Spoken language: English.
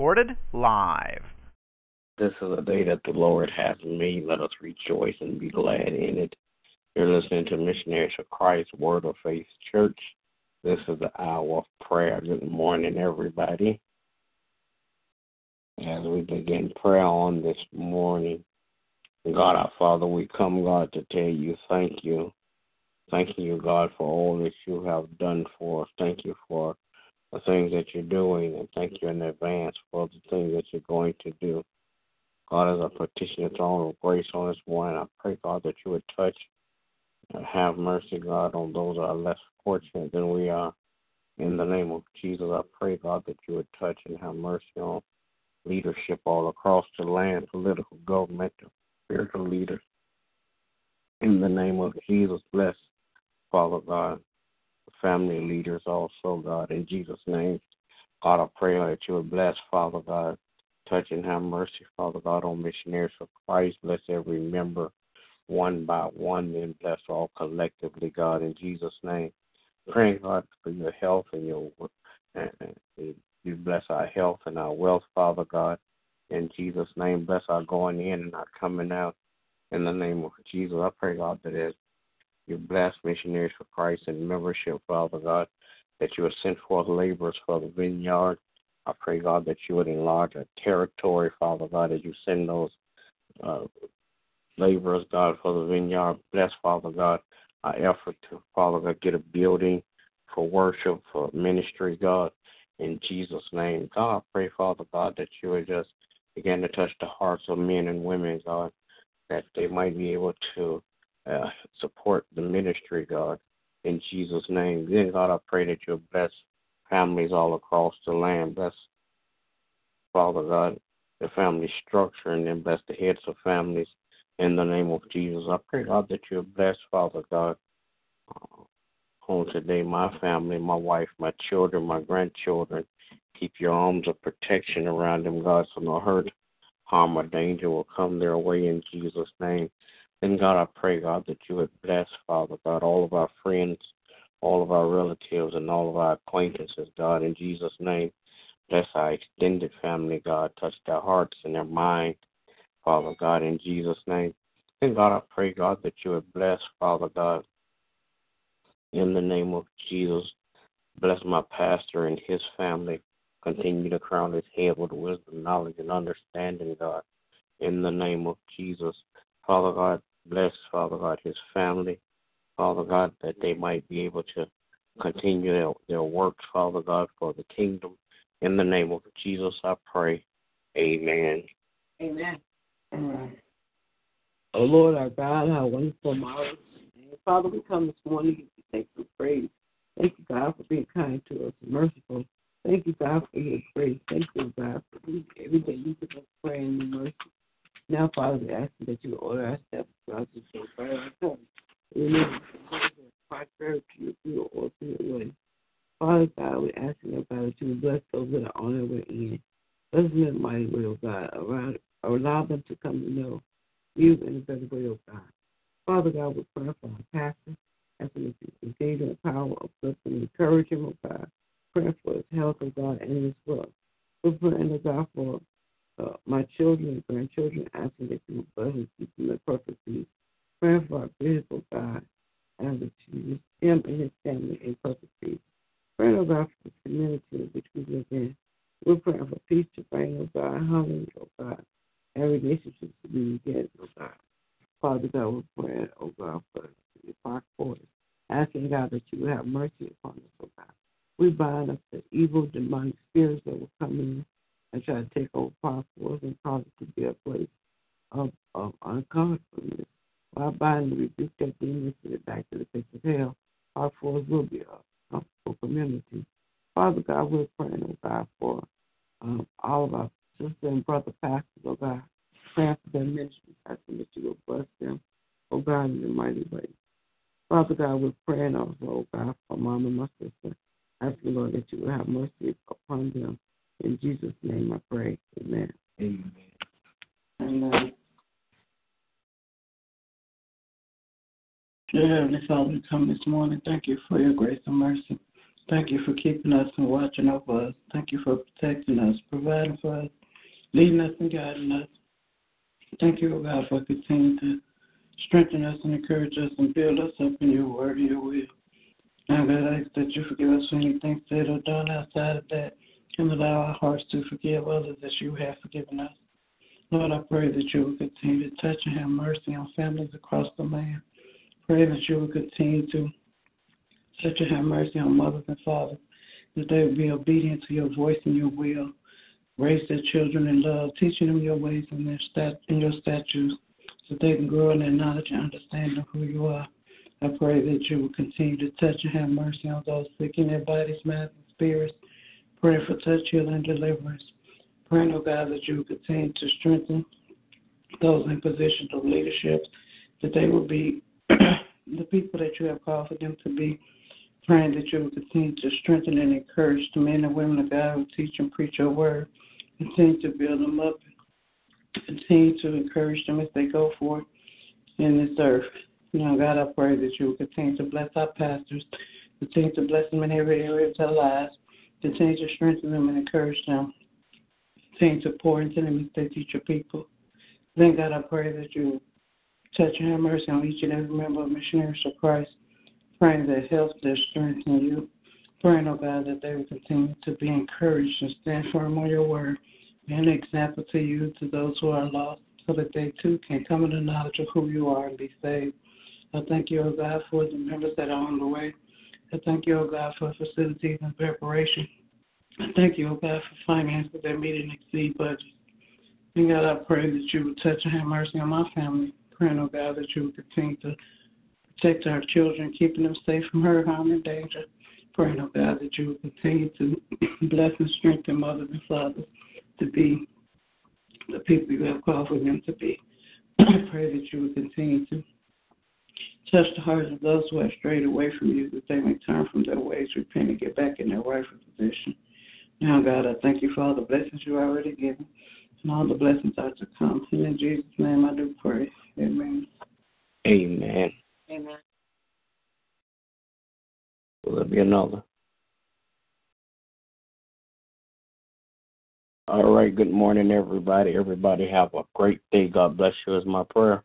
Recorded live. This is a day that the Lord has made. Let us rejoice and be glad in it. You're listening to Missionaries of Christ Word of Faith Church. This is the hour of prayer. Good morning, everybody. As we begin prayer on this morning, God our Father, we come, God, to tell you thank you. Thank you, God, for all that you have done for us. Thank you for the things that you're doing, and thank you in advance for the things that you're going to do. God, as I petition the throne of grace on this morning, I pray, God, that you would touch have mercy, God, on those that are less fortunate than we are. In the name of Jesus, I pray, God, that you would touch and have mercy on leadership all across the land, political, governmental, spiritual leaders. In the name of Jesus, bless, Father God, family leaders also, God, in Jesus' name. God, I pray that you would bless, Father God, touch and have mercy, Father God, on missionaries of Christ. Bless every member one by one and bless all collectively, God, in Jesus' name. Praying, God, for your health and your and, and you bless our health and our wealth, Father God. In Jesus' name, bless our going in and our coming out. In the name of Jesus, I pray, God, that as you bless missionaries for Christ and membership, Father God, that you would send forth laborers for the vineyard. I pray, God, that you would enlarge our territory, Father God, as you send those uh, laborers, God, for the vineyard. Bless, Father God, our effort to, Father God, get a building for worship, for ministry, God, in Jesus' name. God, I pray, Father God, that you would just begin to touch the hearts of men and women, God, that they might be able to uh, support the ministry, God, in Jesus' name. Then, God, I pray that you'll bless families all across the land. Bless, Father God, the family structure, and then bless the heads of families in the name of Jesus. I pray, God, that you bless, Father God, uh, on today, my family, my wife, my children, my grandchildren. Keep your arms of protection around them, God, so no hurt, harm, or danger will come their way in Jesus' name. Then, God, I pray, God, that you would bless, Father God, all of our friends, all of our relatives, and all of our acquaintances, God, in Jesus' name. Bless our extended family, God. Touch their hearts and their minds Father God, in Jesus' name. And God, I pray, God, that you would bless, Father God, in the name of Jesus. Bless my pastor and his family. Continue to crown his head with wisdom, knowledge, and understanding, God, in the name of Jesus. Father God, bless, Father God, his family. Father God, that they might be able to continue their, their works, Father God, for the kingdom. In the name of Jesus, I pray. Amen. Amen. Oh Lord, our God, how wonderful, marvelous. Father, we come this morning to thank you thanks and praise. Thank you, God, for being kind to us and merciful. Thank you, God, for your grace. Thank you, God, for every day you give us prayer and mercy. Now, Father, we ask that you order our steps throughout this day. Tongue. We need prosperity you through or through your way. Father God, we ask you, God, that you will bless those that are on their way in. Bless them in the mighty way, of God, allow them to come to know you in a better way, oh God. Father God, we pray for our pastor, asking that you continue to empower, uplift, and encourage him, oh God. Pray for his health, oh God, and his wealth. We're praying, oh God, for uh, my children and grandchildren, asking that you bless and keep them in perfect peace. Praying for our beautiful God, and that you use him and his family in perfect peace. Praying, oh God, for the community in which we live in. We're praying for peace to bring, oh God, hallelujah, oh God and relationships to be again, oh God. Father God, we're praying, oh God, for the park force, asking God that you will have mercy upon us, oh God. We bind up the evil demonic spirits that will come in and try to take over force and cause it to be a place of, of uncomfortableness. While bind and rebuke that demon the back to the pits of hell, park force will be a wonderful community. Father God, we're praying, oh God, for um, all of our sisters and brother pastors, oh God, praying for their ministry, asking that you will bless them, oh God, in a mighty way. Father God, we're praying also, oh God, for mom and my sister, asking, Lord, that you will have mercy upon them. In Jesus' name I pray. Amen. Amen. Amen. Dear Heavenly Father, we come this morning. Thank you for your grace and mercy. Thank you for keeping us and watching over us. Thank you for protecting us, providing for us, leading us and guiding us. Thank you, God, for continuing to strengthen us and encourage us and build us up in your word and your will. Now, God, I ask that you forgive us for anything said or done outside of that and allow our hearts to forgive others as you have forgiven us. Lord, I pray that you will continue to touch and have mercy on families across the land. Pray that you will continue to touch and have mercy on mothers and fathers, that they will be obedient to your voice and your will. Raise their children in love, teaching them your ways and their stat and your statutes, so they can grow in their knowledge and understanding of who you are. I pray that you will continue to touch and have mercy on those sick in their bodies, minds, and spirits. Pray for touch, healing, and deliverance. Praying, oh God, that you continue to strengthen those in positions of leadership, that they will be the people that you have called for them to be. Praying that you will continue to strengthen and encourage the men and women of God who teach and preach your word. Continue to build them up. Continue to encourage them as they go forth in this earth. Now, God, I pray that you will continue to bless our pastors, continue to bless them in every area of their lives, continue to strengthen them and encourage them, continue to pour into them as they teach your people. Then, God, I pray that you touch and have mercy on each and every member of Missionaries of Christ, praying their health, their strength in you. Praying, oh God, that they will continue to be encouraged and stand firm on your word, be an example to you, to those who are lost, so that they too can come in the knowledge of who you are and be saved. I thank you, oh God, for the members that are on the way. I thank you, oh God, for facilities and preparation. I thank you, oh God, for finances that meet and exceed budgets. And God, I pray that you would touch and have mercy on my family. Praying, oh God, that you would continue to protect our children, keeping them safe from hurt, harm, and danger. Praying, oh God, that you would continue to bless and strengthen mothers and fathers to be the people you have called for them to be. I pray that you would continue to touch the hearts of those who have strayed away from you, that they may turn from their ways, repent, and get back in their rightful position. Now, God, I thank you for all the blessings you already given and all the blessings are to come. And in Jesus' name I do pray. Amen. Amen. Amen. Will there be another? All right. Good morning, everybody. Everybody have a great day. God bless you is my prayer.